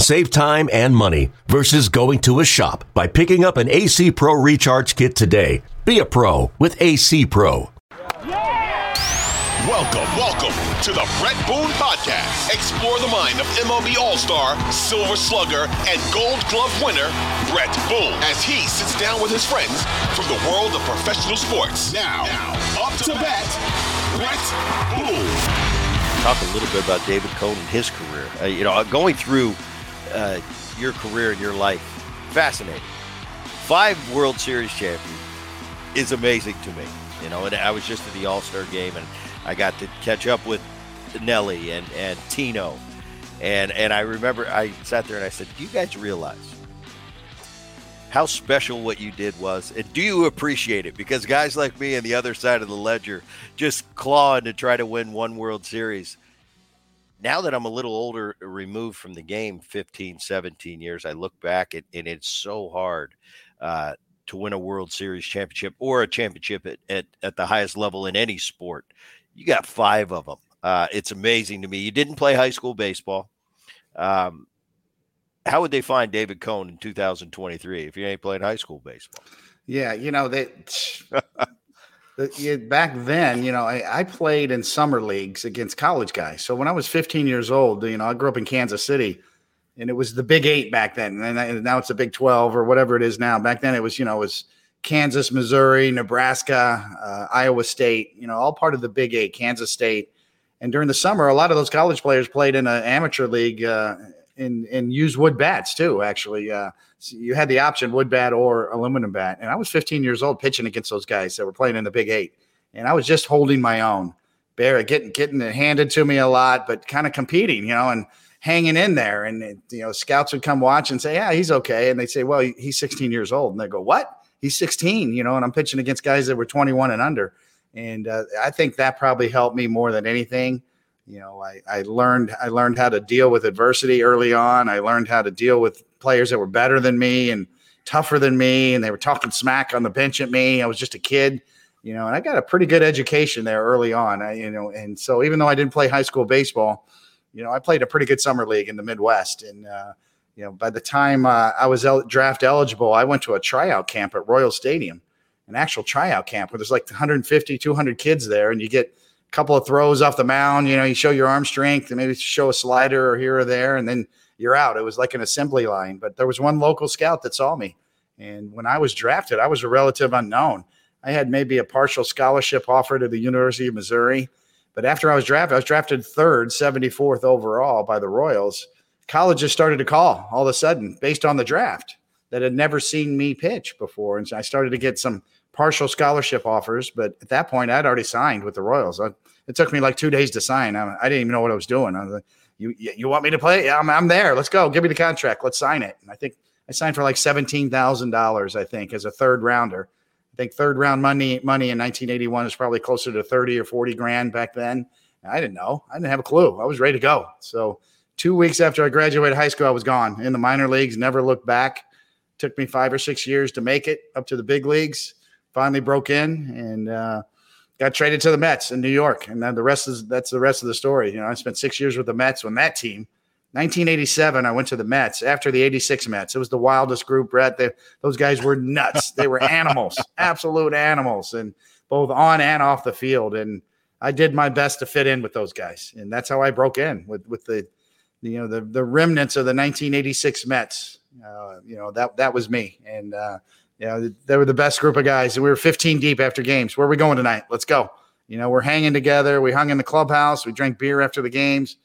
Save time and money versus going to a shop by picking up an AC Pro Recharge Kit today. Be a pro with AC Pro. Welcome, welcome to the Bret Boone Podcast. Explore the mind of MLB All Star, Silver Slugger, and Gold Glove winner, Bret Boone, as he sits down with his friends from the world of professional sports. Now, now up to bat, Bret Boone. Talk a little bit about David Cone and his career. Uh, you know, going through uh, your career and your life, fascinating. Five World Series champion is amazing to me. You know, and I was just at the All Star game and I got to catch up with Nelly and, and Tino. And, and I remember I sat there and I said, Do you guys realize how special what you did was? And do you appreciate it? Because guys like me on the other side of the ledger just clawing to try to win one World Series. Now that I'm a little older, removed from the game 15, 17 years, I look back and, and it's so hard uh, to win a World Series championship or a championship at, at, at the highest level in any sport. You got five of them. Uh, it's amazing to me. You didn't play high school baseball. Um, how would they find David Cone in 2023 if you ain't playing high school baseball? Yeah, you know that. back then, you know, I, I, played in summer leagues against college guys. So when I was 15 years old, you know, I grew up in Kansas City, and it was the Big Eight back then, and now it's the Big 12 or whatever it is now. Back then, it was you know it was Kansas, Missouri, Nebraska, uh, Iowa State, you know, all part of the Big Eight, Kansas State. And during the summer, a lot of those college players played in an amateur league uh, and, and used wood bats too, actually. Uh, you had the option wood bat or aluminum bat. And I was 15 years old pitching against those guys that were playing in the Big Eight. And I was just holding my own, bear, getting, getting it handed to me a lot, but kind of competing, you know, and hanging in there. And, you know, scouts would come watch and say, yeah, he's okay. And they'd say, well, he's 16 years old. And they go, what? he's 16, you know, and I'm pitching against guys that were 21 and under. And uh, I think that probably helped me more than anything. You know, I, I learned I learned how to deal with adversity early on. I learned how to deal with players that were better than me and tougher than me, and they were talking smack on the bench at me. I was just a kid, you know, and I got a pretty good education there early on. I, you know, and so even though I didn't play high school baseball, you know, I played a pretty good summer league in the Midwest, and uh, you know, by the time uh, I was el- draft eligible, I went to a tryout camp at Royal Stadium, an actual tryout camp where there's like 150, 200 kids there, and you get couple of throws off the mound. You know, you show your arm strength and maybe show a slider or here or there, and then you're out. It was like an assembly line. But there was one local scout that saw me, and when I was drafted, I was a relative unknown. I had maybe a partial scholarship offer to the University of Missouri. But after I was drafted, I was drafted third, 74th overall by the Royals colleges started to call all of a sudden based on the draft that had never seen me pitch before. And so I started to get some partial scholarship offers. But at that point, I'd already signed with the Royals. I, it took me like two days to sign. I, I, didn't even know what I was doing. I was like, you, you want me to play? Yeah, I'm, I'm there. Let's go. Give me the contract. Let's sign it. And I think I signed for like $17,000, I think, as a third rounder. I think third round money money in 1981 is probably closer to 30 or 40 grand back then. I didn't know. I didn't have a clue. I was ready to go. So two weeks after I graduated high school, I was gone in the minor leagues, never looked back. took me five or six years to make it up to the big leagues. Finally broke in and uh, got traded to the Mets in New York, and then the rest is that's the rest of the story. You know, I spent six years with the Mets on that team. 1987, I went to the Mets after the 86 Mets. It was the wildest group, Bret. They, those guys were nuts. they were animals, absolute animals, and both on and off the field. And I did my best to fit in with those guys, and that's how I broke in with with the, you know, the the remnants of the 1986 Mets. Uh, you know that that was me, and uh, you know they were the best group of guys. And we were 15 deep after games. Where are we going tonight? Let's go. You know, we're hanging together. We hung in the clubhouse. We drank beer after the games.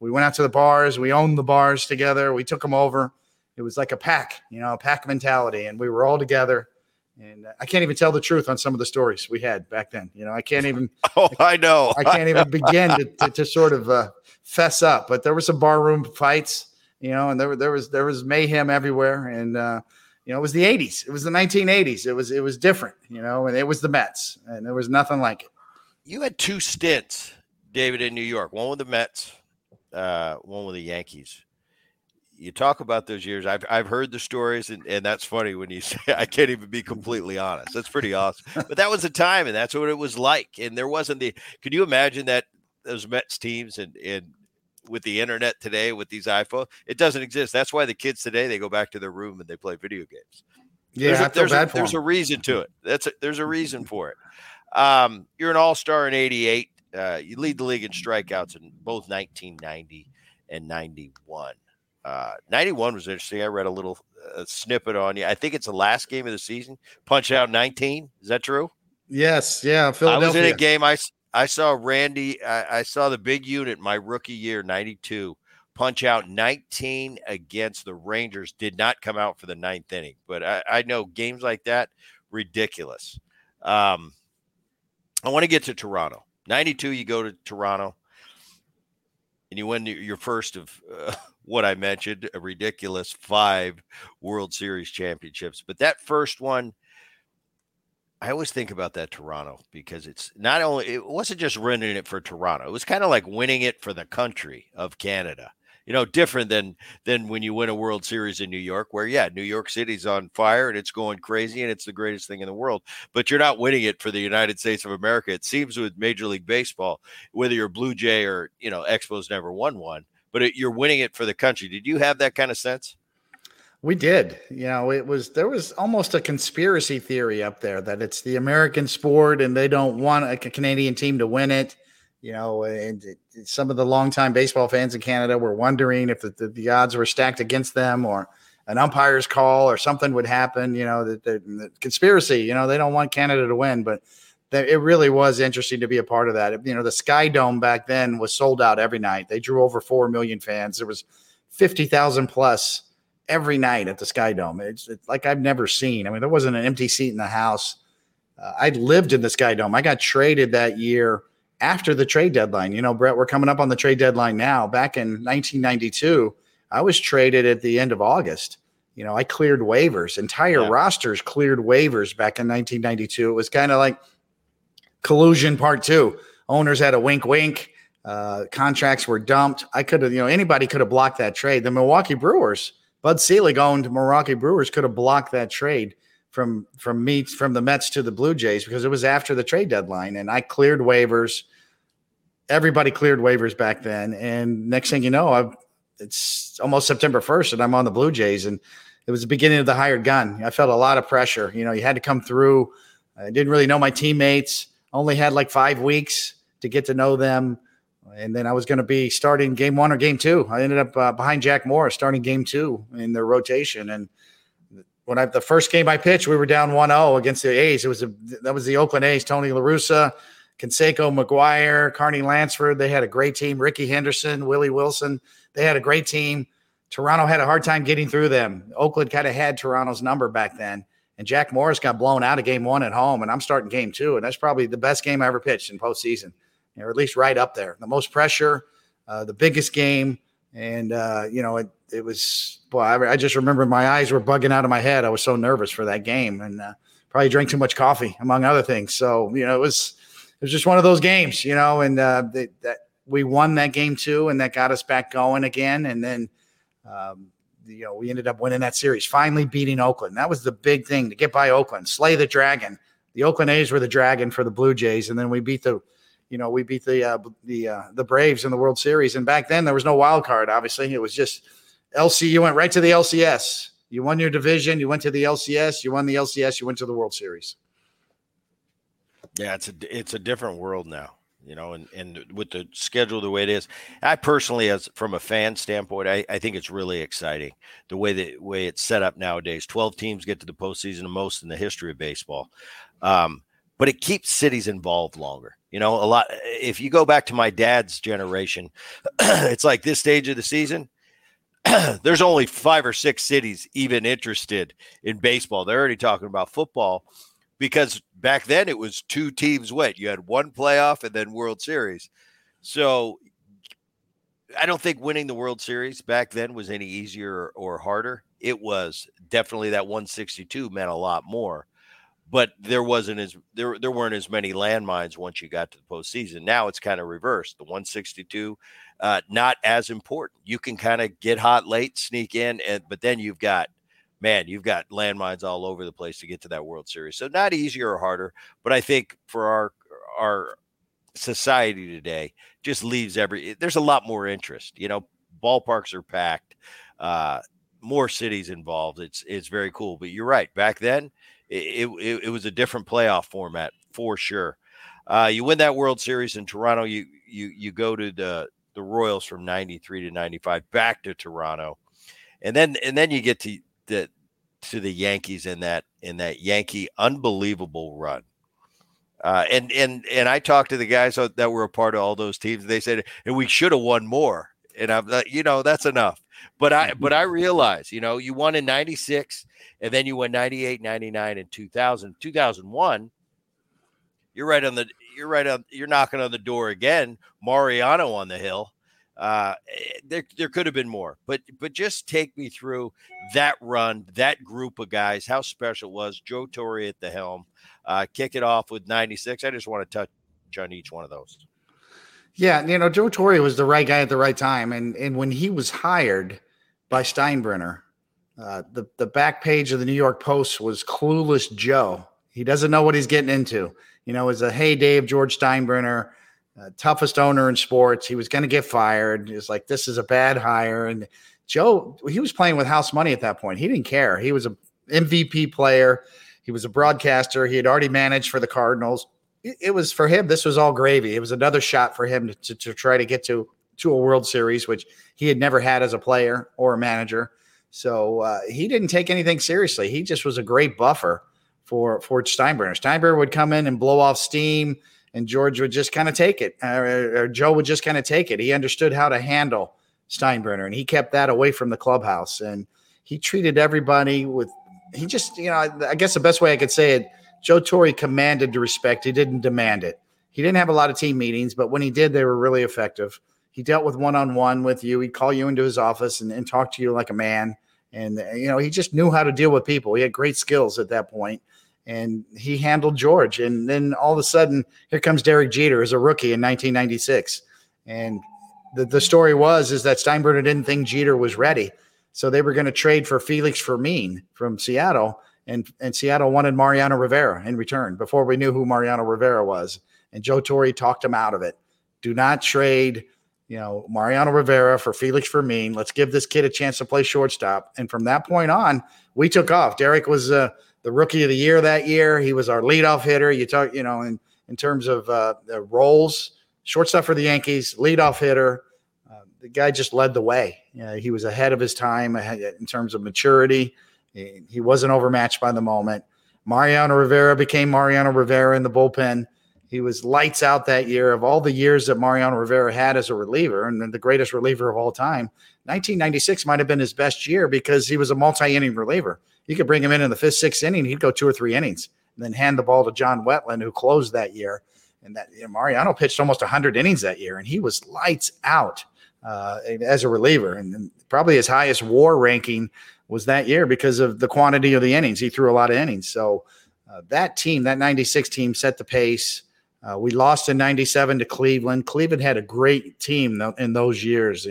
We went out to the bars. We owned the bars together. We took them over. It was like a pack, you know, a pack mentality, and we were all together and I can't even tell the truth on some of the stories we had back then. You know, I can't even. oh, I know. I can't even begin to, to, to sort of uh, fess up. But there were some barroom fights, you know, and there there was there was mayhem everywhere, and uh, you know, it was the '80s. It was the 1980s. It was it was different, you know, and it was the Mets, and there was nothing like it. You had two stints, David, in New York. One with the Mets, uh, one with the Yankees you talk about those years. I've I've heard the stories, and, and that's funny when you say I can't even be completely honest. That's pretty awesome. But that was the time, and that's what it was like. And there wasn't the. Could you imagine that those Mets teams and and with the internet today with these iPhones, it doesn't exist. That's why the kids today they go back to their room and they play video games. Yeah, there's a, there's, a, there's a, reason to it. That's a, there's a reason for it. Um, you're an All Star in '88. Uh, you lead the league in strikeouts in both 1990 and 91. Uh, 91 was interesting. I read a little uh, snippet on you. I think it's the last game of the season. Punch out 19. Is that true? Yes. Yeah. Philadelphia. I was in a game. I, I saw Randy. I, I saw the big unit my rookie year, 92, punch out 19 against the Rangers. Did not come out for the ninth inning. But I, I know games like that, ridiculous. Um, I want to get to Toronto. 92, you go to Toronto and you win your first of uh, what I mentioned, a ridiculous five World Series championships. But that first one, I always think about that Toronto because it's not only it wasn't just winning it for Toronto. It was kind of like winning it for the country of Canada. You know, different than than when you win a World Series in New York, where yeah, New York City's on fire and it's going crazy and it's the greatest thing in the world. But you're not winning it for the United States of America. It seems with Major League Baseball, whether you're Blue Jay or you know Expos never won one but it, you're winning it for the country. Did you have that kind of sense? We did. You know, it was there was almost a conspiracy theory up there that it's the American sport and they don't want a Canadian team to win it. You know, and some of the longtime baseball fans in Canada were wondering if the, the, the, odds were stacked against them or an umpire's call or something would happen. You know, the, the conspiracy. You know, they don't want Canada to win, but it really was interesting to be a part of that. You know, the Sky Dome back then was sold out every night. They drew over 4 million fans. There was 50,000 plus every night at the Sky Dome. It's, it's, like I've never seen. I mean, there wasn't an empty seat in the house. Uh, I lived in the Sky Dome. I got traded that year after the trade deadline. You know, Bret, we're coming up on the trade deadline now. Back in 1992, I was traded at the end of August. You know, I cleared waivers. Entire yeah. rosters cleared waivers back in 1992. It was kind of like – collusion part two. Owners had a wink, wink. Uh, contracts were dumped. I could have, you know, anybody could have blocked that trade. The Milwaukee Brewers, Bud Selig owned Milwaukee Brewers, could have blocked that trade from from me from the Mets to the Blue Jays because it was after the trade deadline, and I cleared waivers. Everybody cleared waivers back then, and next thing you know, I've it's almost September first, and I'm on the Blue Jays, and it was the beginning of the hired gun. I felt a lot of pressure. You know, you had to come through. I didn't really know my teammates only had like five weeks to get to know them. And then I was going to be starting game one or game two. I ended up uh, behind Jack Morris starting game two in their rotation. And when I the first game I pitched, we were down 1-0 against the A's. It was a that was the Oakland A's, Tony La Russa, Canseco McGwire, Carney Lansford. They had a great team. Rickey Henderson, Willie Wilson. They had a great team. Toronto had a hard time getting through them. Oakland kind of had Toronto's number back then. And Jack Morris got blown out of game one at home, and I'm starting game two, and that's probably the best game I ever pitched in postseason, or at least right up there. The most pressure, uh, the biggest game, and uh, you know it. It was boy. I, I, just remember my eyes were bugging out of my head. I was so nervous for that game, and uh, probably drank too much coffee, among other things. So you know, it was it was just one of those games, you know, and uh, that we won that game too, and that got us back going again, and then. Um, you know, we ended up winning that series, finally beating Oakland. That was the big thing to get by Oakland, slay the dragon. The Oakland A's were the dragon for the Blue Jays, and then we beat the, you know, we beat the uh, the uh, the Braves in the World Series. And back then there was no wild card. Obviously, it was just LC. You went right to the LCS. You won your division. You went to the LCS. You won the LCS. You went to the World Series. Yeah, it's a it's a different world now you know, and, and with the schedule the way it is, I personally, as from a fan standpoint, I, I think it's really exciting the way the way it's set up nowadays. Twelve teams get to the postseason, the most in the history of baseball, um, but it keeps cities involved longer. You know, a lot. If you go back to my dad's generation, it's like this stage of the season. there's only five or six cities even interested in baseball. They're already talking about football because back then it was two teams went. You had one playoff and then World Series. So I don't think winning the World Series back then was any easier or harder. It was definitely that 162 meant a lot more, but there wasn't as there there weren't as many landmines once you got to the postseason. Now it's kind of reversed. The 162, uh, not as important. You can kind of get hot late, sneak in, and but then you've got man, you've got landmines all over the place to get to that World Series. So not easier or harder, but I think for our our society today just leaves every there's a lot more interest. You know, ballparks are packed, uh, more cities involved. It's it's very cool. But you're right. Back then, it it, it was a different playoff format for sure. Uh, you win that World Series in Toronto. You you you go to the the Royals from 93 to 95 back to Toronto. And then and then you get to the to the Yankees in that in that Yankee unbelievable run. Uh, and and and I talked to the guys that were a part of all those teams. They said, and we should have won more. And I'm like, you know, that's enough. But I but I realize, you know, you won in 96 and then you won 98, 99 and 2000. 2001 you're right on the you're right on you're knocking on the door again. Mariano on the hill. Uh, eh, there, there could have been more, but but just take me through that run, that group of guys, how special it was. Joe Torre at the helm, uh, kick it off with 96. I just want to touch on each one of those. Yeah, you know, Joe Torre was the right guy at the right time, and and when he was hired by Steinbrenner, uh, the the back page of the New York Post was clueless Joe. He doesn't know what he's getting into. You know, it's a heyday of George Steinbrenner uh, toughest owner in sports. He was going to get fired. He was like, this is a bad hire. And Joe, he was playing with house money at that point. He didn't care. He was a MVP player. He was a broadcaster. He had already managed for the Cardinals. It, was for him. This was all gravy. It was another shot for him to, to, to try to get to to a World Series, which he had never had as a player or a manager. So uh, he didn't take anything seriously. He just was a great buffer for for Steinbrenner. Steinbrenner would come in and blow off steam and George would just kind of take it, or, or Joe would just kind of take it. He understood how to handle Steinbrenner, and he kept that away from the clubhouse. And he treated everybody with. He just, you know, I guess the best way I could say it, Joe Torre commanded the respect. He didn't demand it. He didn't have a lot of team meetings, but when he did, they were really effective. He dealt with one on one with you. He'd call you into his office and, and talk to you like a man. And, you know, he just knew how to deal with people. He had great skills at that point and he handled George. And then all of a sudden, here comes Derek Jeter as a rookie in 1996. And the, the story was is that Steinbrenner didn't think Jeter was ready, so they were going to trade for Felix Fermin from Seattle, and and Seattle wanted Mariano Rivera in return before we knew who Mariano Rivera was. And Joe Torre talked him out of it. Do not trade, you know, Mariano Rivera for Felix Fermin. Let's give this kid a chance to play shortstop. And from that point on, we took off. Derek was uh, the rookie of the year that year. He was our leadoff hitter. You talk, you know, in in terms of uh, the roles, shortstop for the Yankees, leadoff hitter. Uh, the guy just led the way. You know, he was ahead of his time in terms of maturity. He, wasn't overmatched by the moment. Mariano Rivera became Mariano Rivera in the bullpen. He was lights out that year. Of all the years that Mariano Rivera had as a reliever, and the greatest reliever of all time, 1996 might have been his best year because he was a multi-inning reliever. You could bring him in in the fifth, sixth inning. He'd go two or three innings and then hand the ball to John Wetteland, who closed that year. And that you know, Mariano pitched almost 100 innings that year, and he was lights out uh, as a reliever. And, and probably his highest WAR ranking was that year because of the quantity of the innings. He threw a lot of innings. So uh, that team, that 96 team, set the pace. Uh, we lost in 97 to Cleveland. Cleveland had a great team in those years.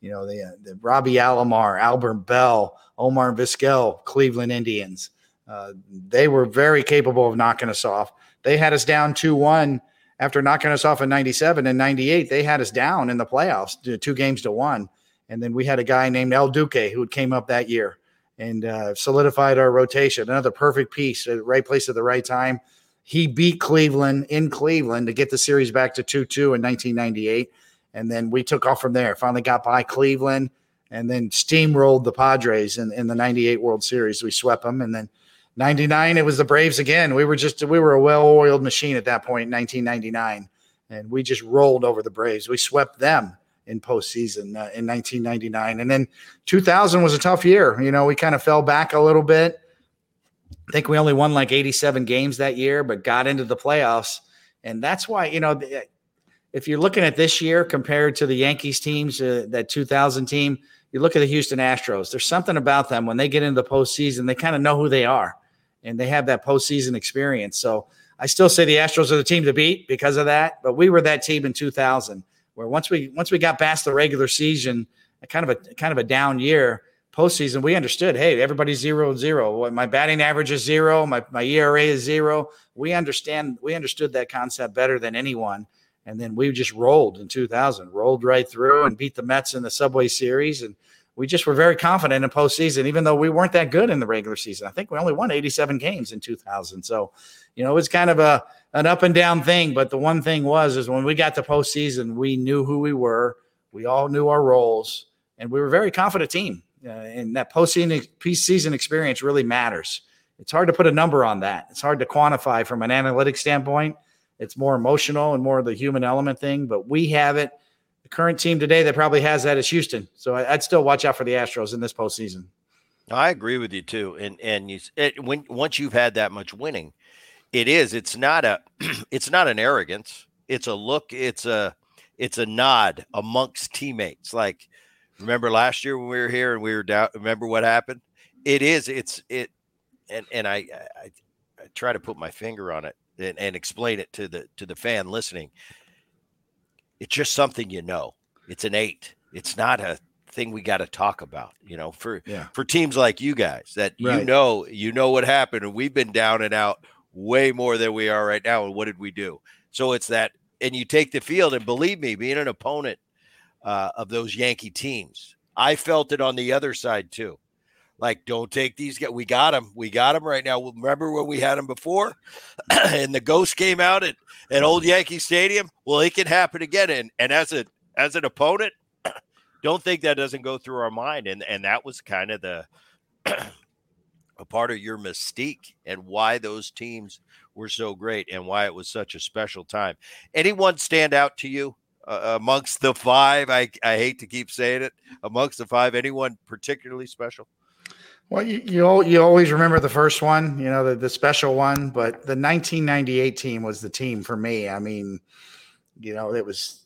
You know, the, uh, the Robbie Alomar, Albert Belle, Omar Vizquel, Cleveland Indians. Uh, they were very capable of knocking us off. They had us down 2 1 after knocking us off in 97 and 98. They had us down in the playoffs, two games to one. And then we had a guy named El Duque who came up that year and uh, solidified our rotation. Another perfect piece at the right place at the right time. He beat Cleveland in Cleveland to get the series back to 2 2 in 1998. And then we took off from there, finally got by Cleveland and then steamrolled the Padres in, in the 98 World Series. We swept them. And then 99, it was the Braves again. We were just, we were a well oiled machine at that point in 1999. And we just rolled over the Braves. We swept them in postseason uh, in 1999. And then 2000 was a tough year. You know, we kind of fell back a little bit. I think we only won like 87 games that year, but got into the playoffs. And that's why, you know, if you're looking at this year compared to the Yankees teams, uh, that 2000 team, you look at the Houston Astros. There's something about them when they get into the postseason, they kind of know who they are and they have that postseason experience. So I still say the Astros are the team to beat because of that. But we were that team in 2000, where once we once we got past the regular season, kind of a kind of a down year, postseason, we understood, hey, everybody's zero and zero. My batting average is zero. My, my ERA is zero. We understand, we understood that concept better than anyone. And then we just rolled in 2000, rolled right through and beat the Mets in the Subway Series. And we just were very confident in postseason, even though we weren't that good in the regular season. I think we only won 87 games in 2000. So, you know, it was kind of a an up and down thing. But the one thing was, is when we got to postseason, we knew who we were. We all knew our roles, and we were a very confident team uh, and that postseason season experience really matters. It's hard to put a number on that. It's hard to quantify from an analytic standpoint. It's more emotional and more of the human element thing, but we have it. The current team today that probably has that is Houston. So I'd still watch out for the Astros in this postseason. I agree with you too. And and you, it, when once you've had that much winning, it is. It's not a. It's not an arrogance. It's a look. It's a. It's a nod amongst teammates. Like Remember last year when we were here and we were down? Remember what happened? It is. It's it, and and I I, I try to put my finger on it and, and explain it to the to the fan listening. It's just something you know. It's innate. It's not a thing we got to talk about. You know, for yeah. for teams like you guys that right. you know you know what happened, and we've been down and out way more than we are right now. And what did we do? So it's that, and you take the field, and believe me, being an opponent uh, of those Yankee teams. I felt it on the other side too. Like, don't take these guys. We got them. We got them right now. Remember when we had them before, and the ghost came out at, at Old Yankee Stadium. Well, it can happen again. And and as a as an opponent, don't think that doesn't go through our mind. And and that was kind of the a part of your mystique and why those teams were so great and why it was such a special time. Anyone stand out to you uh, amongst the five. I, I hate to keep saying it. Amongst the five, anyone particularly special? Well, you, you you always remember the first one, you know, the, the special one, but the 1998 team was the team for me. I mean, you know, it was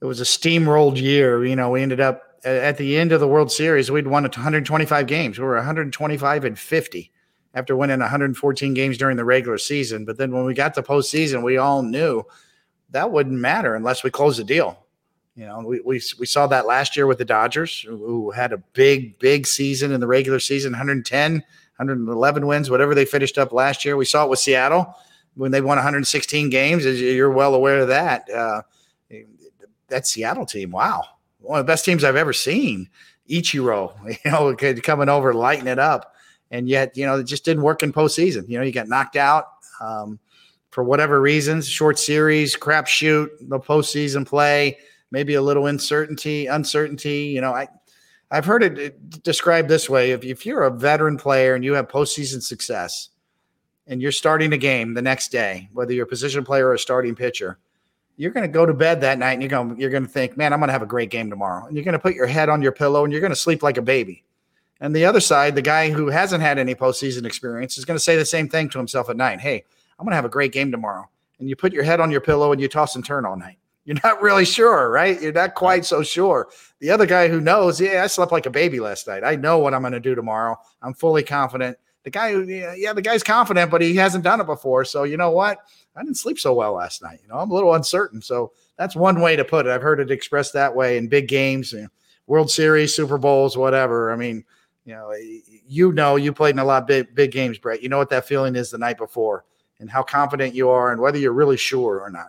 it was a steamrolled year. You know, we ended up at the end of the World Series, we'd won 125 games. We were 125 and 50 after winning 114 games during the regular season. But then when we got to postseason, we all knew that wouldn't matter unless we close the deal. You know, we, we, we saw that last year with the Dodgers, who had a big, big season in the regular season 110, 111 wins, whatever they finished up last year. We saw it with Seattle when they won 116 games. You're well aware of that. Uh, that Seattle team, wow, one of the best teams I've ever seen. Ichiro, you know, coming over, lighting it up. And yet, you know, it just didn't work in postseason. You know, you got knocked out. Um, for whatever reasons, short series, crapshoot, the postseason play, maybe a little uncertainty, uncertainty. You know, I I've heard it described this way: if if you're a veteran player and you have postseason success, and you're starting a game the next day, whether you're a position player or a starting pitcher, you're going to go to bed that night and you're going you're going to think, man, I'm going to have a great game tomorrow, and you're going to put your head on your pillow and you're going to sleep like a baby. And the other side, the guy who hasn't had any postseason experience, is going to say the same thing to himself at night. Hey, I'm going to have a great game tomorrow. And you put your head on your pillow and you toss and turn all night. You're not really sure, right? You're not quite so sure. The other guy who knows, yeah, I slept like a baby last night. I know what I'm going to do tomorrow. I'm fully confident. The guy who, yeah, the guy's confident, but he hasn't done it before. So you know what? I didn't sleep so well last night. You know, I'm a little uncertain. So that's one way to put it. I've heard it expressed that way in big games. You know, World Series, Super Bowls, whatever. I mean, you know, you know, you played in a lot of big, big games, Bret. You know what that feeling is the night before and how confident you are and whether you're really sure or not.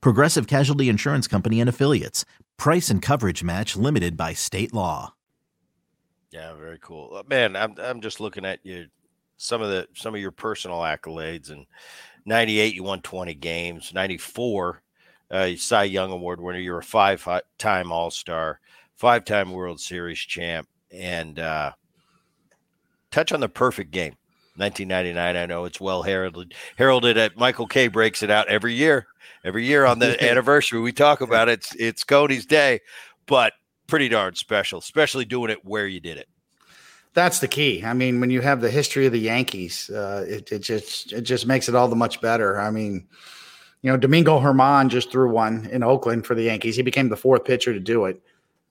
Progressive Casualty Insurance Company and Affiliates. Price and coverage match limited by state law. Yeah, very cool. Uh, man, I'm I'm just looking at you some of the some of your personal accolades and 98 you won 20 games, 94 uh, Cy Young Award winner, you're a five-time All-Star, five-time World Series champ and uh touch on the perfect game 1999. I know it's well heralded. Heralded at Michael Kay breaks it out every year. Every year on the anniversary, we talk about it. It's it's Cody's day, but pretty darn special, especially doing it where you did it. That's the key. I mean, when you have the history of the Yankees, uh, it, it just it just makes it all the much better. I mean, you know, Domingo Germán just threw one in Oakland for the Yankees. He became the fourth pitcher to do it.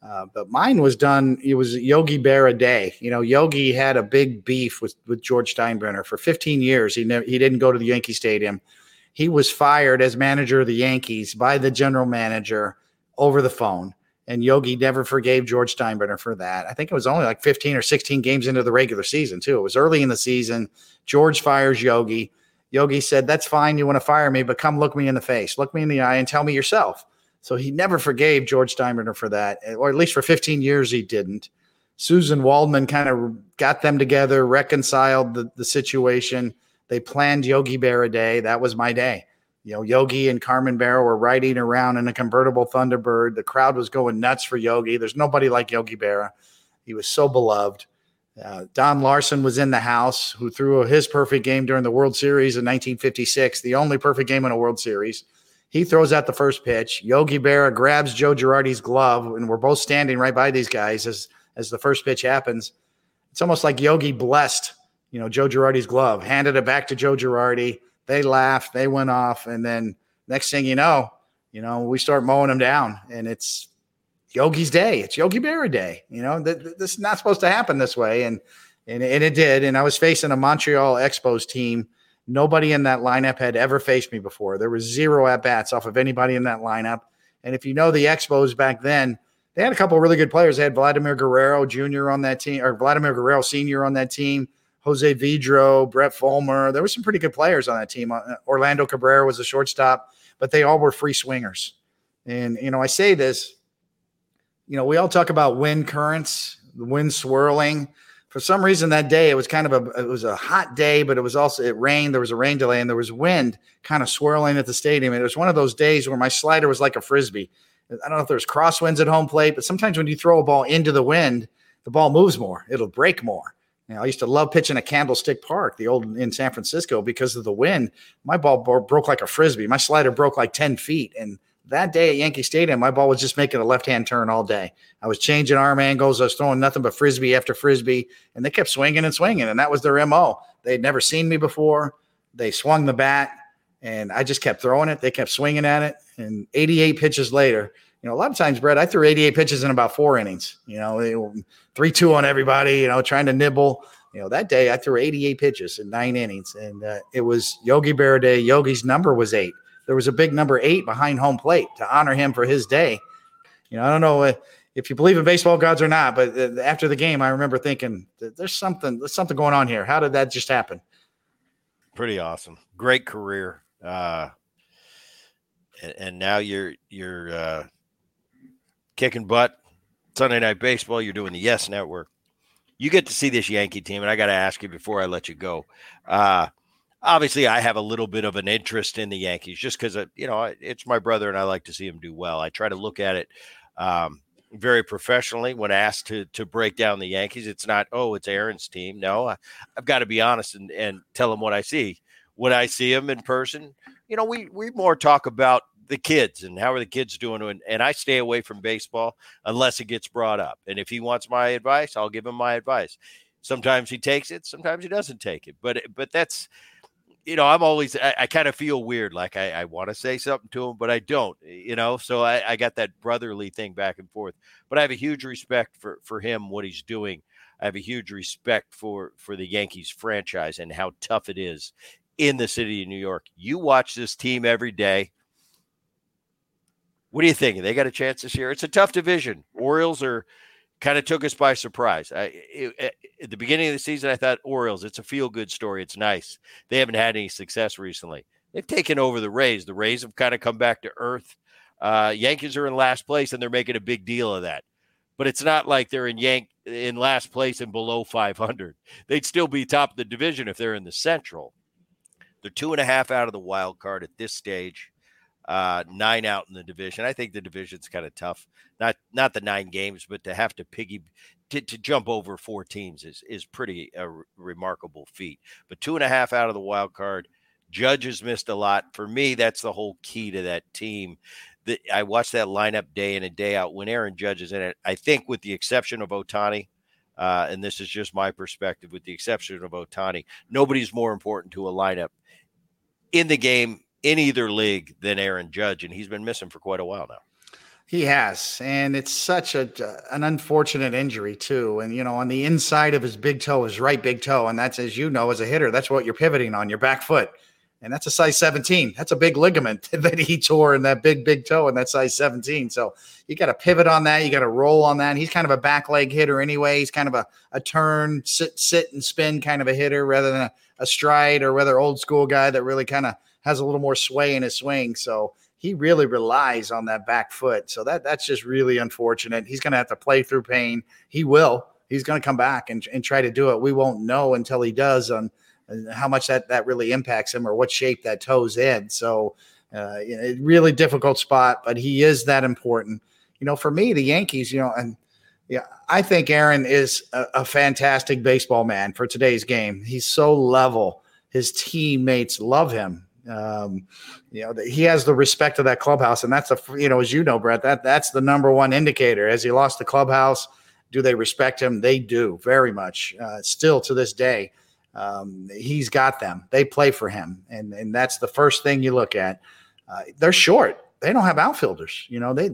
Uh, but mine was done. It was Yogi Berra Day. You know, Yogi had a big beef with with George Steinbrenner for 15 years. He never he didn't go to the Yankee Stadium. He was fired as manager of the Yankees by the general manager over the phone. And Yogi never forgave George Steinbrenner for that. I think it was only like 15 or 16 games into the regular season, too. It was early in the season. George fires Yogi. Yogi said, That's fine. You want to fire me, but come look me in the face, look me in the eye, and tell me yourself. So he never forgave George Steinbrenner for that, or at least for 15 years he didn't. Suzyn Waldman kind of got them together, reconciled the, the situation. They planned Yogi Berra Day. That was my day. You know, Yogi and Carmen Berra were riding around in a convertible Thunderbird. The crowd was going nuts for Yogi. There's nobody like Yogi Berra. He was so beloved. Uh, Don Larsen was in the house, who threw his perfect game during the World Series in 1956, the only perfect game in a World Series. He throws out the first pitch. Yogi Berra grabs Joe Girardi's glove, and we're both standing right by these guys as as the first pitch happens. It's almost like Yogi blessed, you know, Joe Girardi's glove, handed it back to Joe Girardi. They laughed, they went off, and then next thing you know, you know, we start mowing them down, and it's Yogi's day. It's Yogi Berra day. You know, th- th- this is not supposed to happen this way, and and and it did. And I was facing a Montreal Expos team Nobody in that lineup had ever faced me before. There was zero at bats off of anybody in that lineup. And if you know the Expos back then, they had a couple really good players. They had Vladimir Guerrero Jr. on that team, or Vladimir Guerrero Sr. on that team, Jose Vidro, Brad Fullmer. There were some pretty good players on that team. Uh, Orlando Cabrera was a shortstop, but they all were free swingers. And, you know, I say this, you know, we all talk about wind currents, the wind swirling for some reason that day it was kind of a it was a hot day, but it was also it rained. There was a rain delay and there was wind kind of swirling at the stadium. And it was one of those days where my slider was like a frisbee. I don't know if there's crosswinds at home plate, but sometimes when you throw a ball into the wind, the ball moves more. It'll break more. You know, I used to love pitching at Candlestick Park, the old in San Francisco, because of the wind. My ball broke like a frisbee. My slider broke like 10 feet. And that day at Yankee Stadium, my ball was just making a left hand turn all day. I was changing arm angles. I was throwing nothing but frisbee after frisbee, and they kept swinging and swinging. And that was their MO. They'd never seen me before. They swung the bat, and I just kept throwing it. They kept swinging at it. And 88 pitches later, you know, a lot of times, Bret, I threw 88 pitches in about four innings, you know, three, two on everybody, you know, trying to nibble. You know, that day I threw 88 pitches in nine innings, and uh, it was Yogi Berra Day. Yogi's number was eight there was a big number eight behind home plate to honor him for his day. You know, I don't know if you believe in baseball gods or not, but uh, after the game, I remember thinking there's something, there's something going on here. How did that just happen? Pretty awesome. Great career. Uh, and, and now you're, you're, uh, kicking butt Sunday night baseball. You're doing the yes network. You get to see this Yankee team. And I got to ask you before I let you go, uh, obviously I have a little bit of an interest in the Yankees just because you know it's my brother and I like to see him do well. I try to look at it um, very professionally when asked to to break down the Yankees. It's not oh it's Aaron's team. No, I, have got to be honest and, and tell him what I see. When I see him in person, you know we we more talk about the kids and how are the kids doing and, and i stay away from baseball unless it gets brought up and if he wants my advice i'll give him my advice sometimes he takes it sometimes he doesn't take it but but that's you know i'm always i, I kind of feel weird like i, I want to say something to him but i don't you know so I, I got that brotherly thing back and forth but i have a huge respect for for him what he's doing i have a huge respect for for the yankees franchise and how tough it is in the city of new york you watch this team every day what do you think? They got a chance this year? It's a tough division. Orioles are kind of took us by surprise. I, it, at the beginning of the season, I thought Orioles. It's a feel good story. It's nice. They haven't had any success recently. They've taken over the Rays. The Rays have kind of come back to earth. Uh, Yankees are in last place, and they're making a big deal of that. But it's not like they're in Yank in last place and below 500. They'd still be top of the division if they're in the Central. They're two and a half out of the wild card at this stage uh, nine out in the division. I think the division's kind of tough. Not not the nine games, but to have to piggy to, to jump over four teams is is pretty a r- remarkable feat. But two and a half out of the wild card. Judge has missed a lot. For me, that's the whole key to that team. That I watch that lineup day in and day out. When Aaron Judge is in it, I think, with the exception of Ohtani, uh, and this is just my perspective, with the exception of Ohtani, nobody's more important to a lineup in the game in either league than Aaron Judge, and he's been missing for quite a while now. He has, and it's such a uh, an unfortunate injury too. And you know, on the inside of his big toe, his right big toe, and that's as you know, as a hitter, that's what you're pivoting on your back foot, and that's a size 17. That's a big ligament that he tore in that big big toe, and that size 17. So you got to pivot on that. You got to roll on that. He's kind of a back leg hitter anyway. He's kind of a a turn, sit, sit and spin kind of a hitter rather than a, a stride or rather old school guy that really kind of has a little more sway in his swing. So he really relies on that back foot. So that that's just really unfortunate. He's going to have to play through pain. He will. He's going to come back and, and try to do it. We won't know until he does on how much that that really impacts him or what shape that toe's in. So uh, really difficult spot, but he is that important. You know, for me, the Yankees, you know, and yeah, I think Aaron is a, a fantastic baseball man for today's game. He's so level. His teammates love him. Um, you know, he has the respect of that clubhouse, and that's a you know, as you know, Bret, that that's the number one indicator. As he lost the clubhouse, do they respect him? They do very much. Uh, still to this day, um, he's got them. They play for him, and and that's the first thing you look at. Uh, they're short. They don't have outfielders. You know, they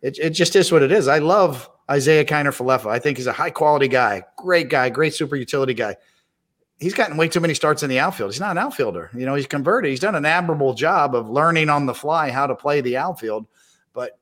it, it just is what it is. I love Isiah Kiner Falefa. I think he's a high quality guy, great guy, great super utility guy he's gotten way too many starts in the outfield. He's not an outfielder. You know, he's converted. He's done an admirable job of learning on the fly how to play the outfield. But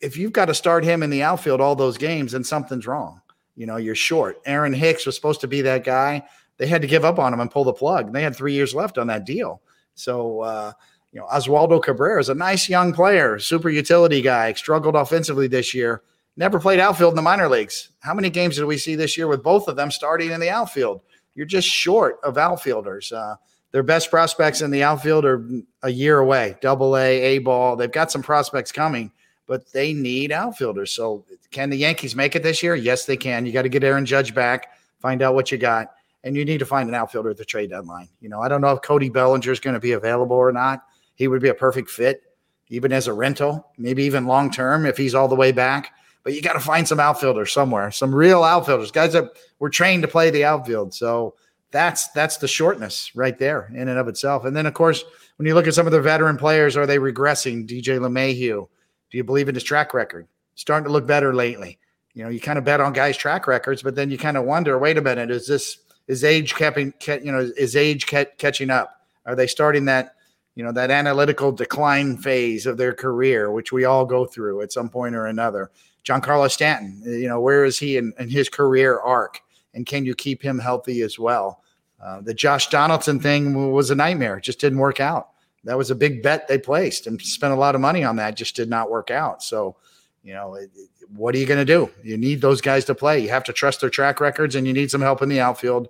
if you've got to start him in the outfield all those games, then something's wrong. You know, you're short. Aaron Hicks was supposed to be that guy. They had to give up on him and pull the plug. They had three years left on that deal. So, uh, you know, Oswaldo Cabrera is a nice young player, super utility guy, struggled offensively this year, never played outfield in the minor leagues. How many games did we see this year with both of them starting in the outfield? You're just short of outfielders. Uh, their best prospects in the outfield are a year away, double A, A ball. They've got some prospects coming, but they need outfielders. So, can the Yankees make it this year? Yes, they can. You got to get Aaron Judge back, find out what you got, and you need to find an outfielder at the trade deadline. You know, I don't know if Cody Bellinger is going to be available or not. He would be a perfect fit, even as a rental, maybe even long term if he's all the way back but you got to find some outfielders somewhere, some real outfielders, guys that were trained to play the outfield. So that's that's the shortness right there in and of itself. And then of course, when you look at some of the veteran players, are they regressing? DJ LeMahieu, do you believe in his track record? Starting to look better lately. You know, you kind of bet on guys' track records, but then you kind of wonder, wait a minute, is this is age keeping, you know, is age catching up? Are they starting that, you know, that analytical decline phase of their career, which we all go through at some point or another? Giancarlo Stanton, you know, where is he in, in his career arc? And can you keep him healthy as well? Uh, the Josh Donaldson thing was a nightmare. It just didn't work out. That was a big bet they placed and spent a lot of money on that. Just did not work out. So, you know, it, it, what are you going to do? You need those guys to play. You have to trust their track records, and you need some help in the outfield.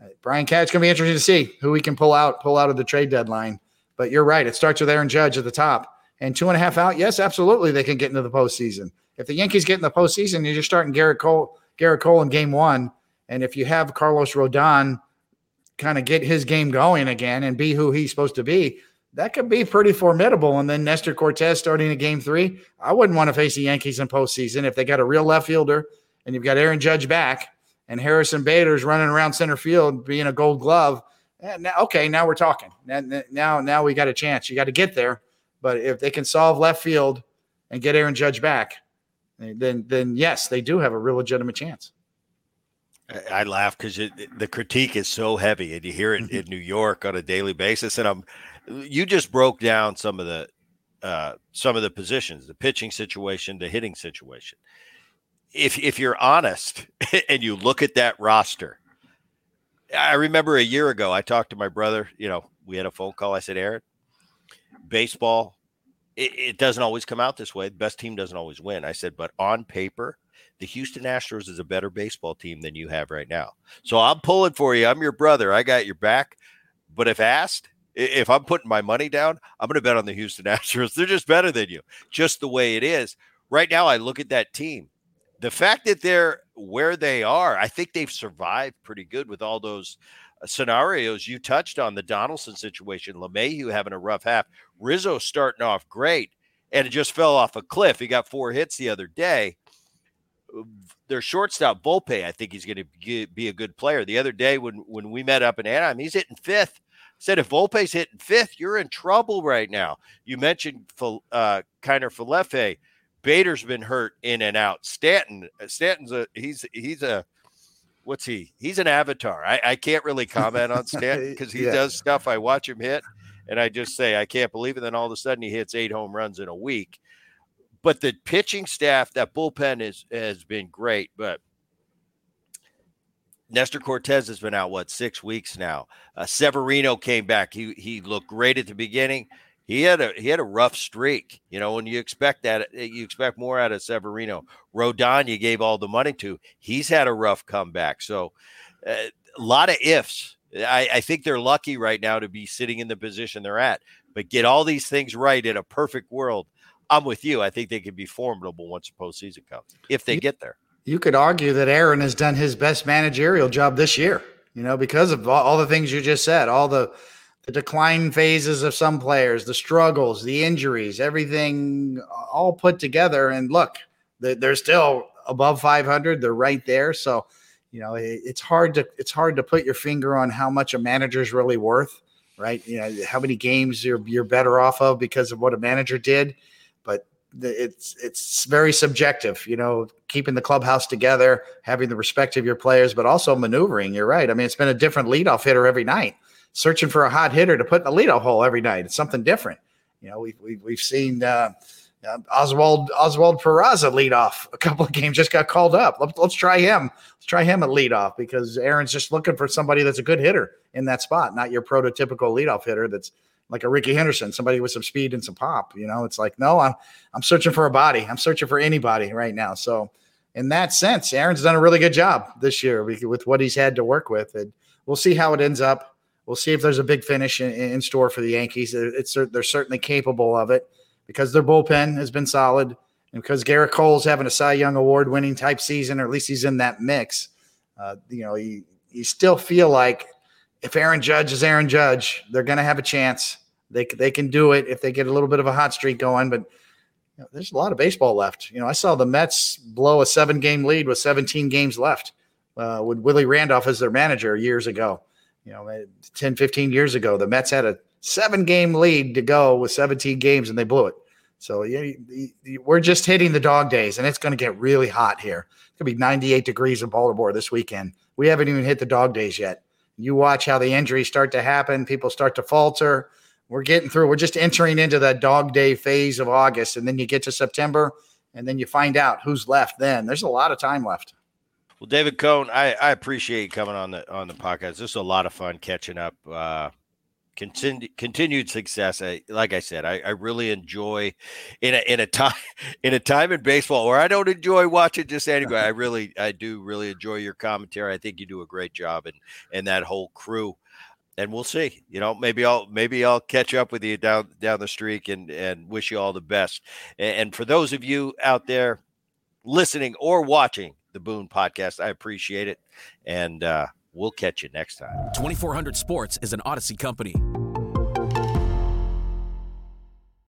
Uh, Brian Cat's going to be interesting to see who we can pull out, pull out of the trade deadline. But you're right; it starts with Aaron Judge at the top, and two and a half out. Yes, absolutely, they can get into the postseason. If the Yankees get in the postseason, you're just starting Gerrit Cole, Gerrit Cole in game one. And if you have Carlos Rodon kind of get his game going again and be who he's supposed to be, that could be pretty formidable. And then Nestor Cortes starting in game three. I wouldn't want to face the Yankees in postseason if they got a real left fielder and you've got Aaron Judge back and Harrison Bader's running around center field being a gold glove. Eh, now, okay, now we're talking. Now, now we got a chance. You got to get there. But if they can solve left field and get Aaron Judge back, then then yes, they do have a real legitimate chance. I laugh because the critique is so heavy, and you hear it mm-hmm. in New York on a daily basis. And I'm, you just broke down some of the, uh, some of the positions, the pitching situation, the hitting situation. If if you're honest and you look at that roster, I remember a year ago I talked to my brother. You know, we had a phone call. I said, Aaron, baseball, it, it doesn't always come out this way. The best team doesn't always win. I said, but on paper the Houston Astros is a better baseball team than you have right now. So I'm pulling for you. I'm your brother. I got your back. But if asked, if I'm putting my money down, I'm going to bet on the Houston Astros. They're just better than you, just the way it is. Right now, I look at that team. The fact that they're where they are, I think they've survived pretty good with all those uh, scenarios you touched on. The Donaldson situation, LeMahieu having a rough half, Rizzo starting off great, and it just fell off a cliff. He got four hits the other day their shortstop Volpe, I think he's going to be a good player. The other day when when we met up in Anaheim, he's hitting fifth. Said if Volpe's hitting fifth, you're in trouble right now. You mentioned uh, Kiner Falefa. Bader's been hurt in and out. Stanton, uh, Stanton's a he's he's a what's he? He's an avatar. I, I can't really comment on Stanton because he yeah. does stuff. I watch him hit, and I just say I can't believe it. Then all of a sudden he hits eight home runs in a week. But the pitching staff, that bullpen is has been great. But Nestor Cortes has been out what six weeks now. Uh, Severino came back. He he looked great at the beginning. He had a he had a rough streak. You know, when you expect that, eh, you expect more out of Severino. Rodon, you gave all the money to. He's had a rough comeback. So, uh, a lot of ifs. I, I think they're lucky right now to be sitting in the position they're at. But get all these things right in a perfect world. I'm with you. I think they could be formidable once the postseason comes, if they you, get there. You could argue that Aaron has done his best managerial job this year, you know, because of all, all the things you just said, all the the decline phases of some players, the struggles, the injuries, everything all put together. And look, they're still above 500. They're right there. So, you know, it's hard to it's hard to put your finger on how much a manager is really worth, right? You know, how many games you're you're better off of because of what a manager did but it's it's very subjective, you know, keeping the clubhouse together, having the respect of your players, but also maneuvering. You're right. I mean, it's been a different leadoff hitter every night, searching for a hot hitter to put in the leadoff hole every night. It's something different. You know, we've we've, we've seen uh, Oswald Oswald Peraza lead off a couple of games, just got called up. Let's, let's try him. Let's try him at leadoff because Aaron's just looking for somebody that's a good hitter in that spot, not your prototypical leadoff hitter that's like a Rickey Henderson, somebody with some speed and some pop. You know, it's like, no, I'm I'm searching for a body. I'm searching for anybody right now. So in that sense, Aaron's done a really good job this year with what he's had to work with. And we'll see how it ends up. We'll see if there's a big finish in, in store for the Yankees. It's they're certainly capable of it because their bullpen has been solid and because Gerrit Cole's having a Cy Young Award winning type season, or at least he's in that mix. Uh, you know, you, you still feel like if Aaron Judge is Aaron Judge, they're going to have a chance. They they can do it if they get a little bit of a hot streak going. But you know, there's a lot of baseball left. You know, I saw the Mets blow a seven game lead with 17 games left uh, with Willie Randolph as their manager years ago. You know, 10, 15 years ago, the Mets had a seven game lead to go with 17 games and they blew it. So yeah, we're just hitting the dog days, and it's going to get really hot here. It's going to be 98 degrees in Baltimore this weekend. We haven't even hit the dog days yet. You watch how the injuries start to happen. People start to falter. We're getting through. We're just entering into that dog day phase of August, and then you get to September, and then you find out who's left. Then there's a lot of time left. Well, David Cone, I, I appreciate you coming on the on the podcast. This is a lot of fun catching up. Uh, continued continued success. I, like I said, I, I really enjoy in a in a time in a time in baseball where I don't enjoy watching just anybody. I really I do really enjoy your commentary. I think you do a great job and and that whole crew. And we'll see. You know, maybe I'll maybe I'll catch up with you down down the streak and and wish you all the best. And, and for those of you out there listening or watching the Boone podcast, I appreciate it. And uh We'll catch you next time. 2400 Sports is an Audacy company.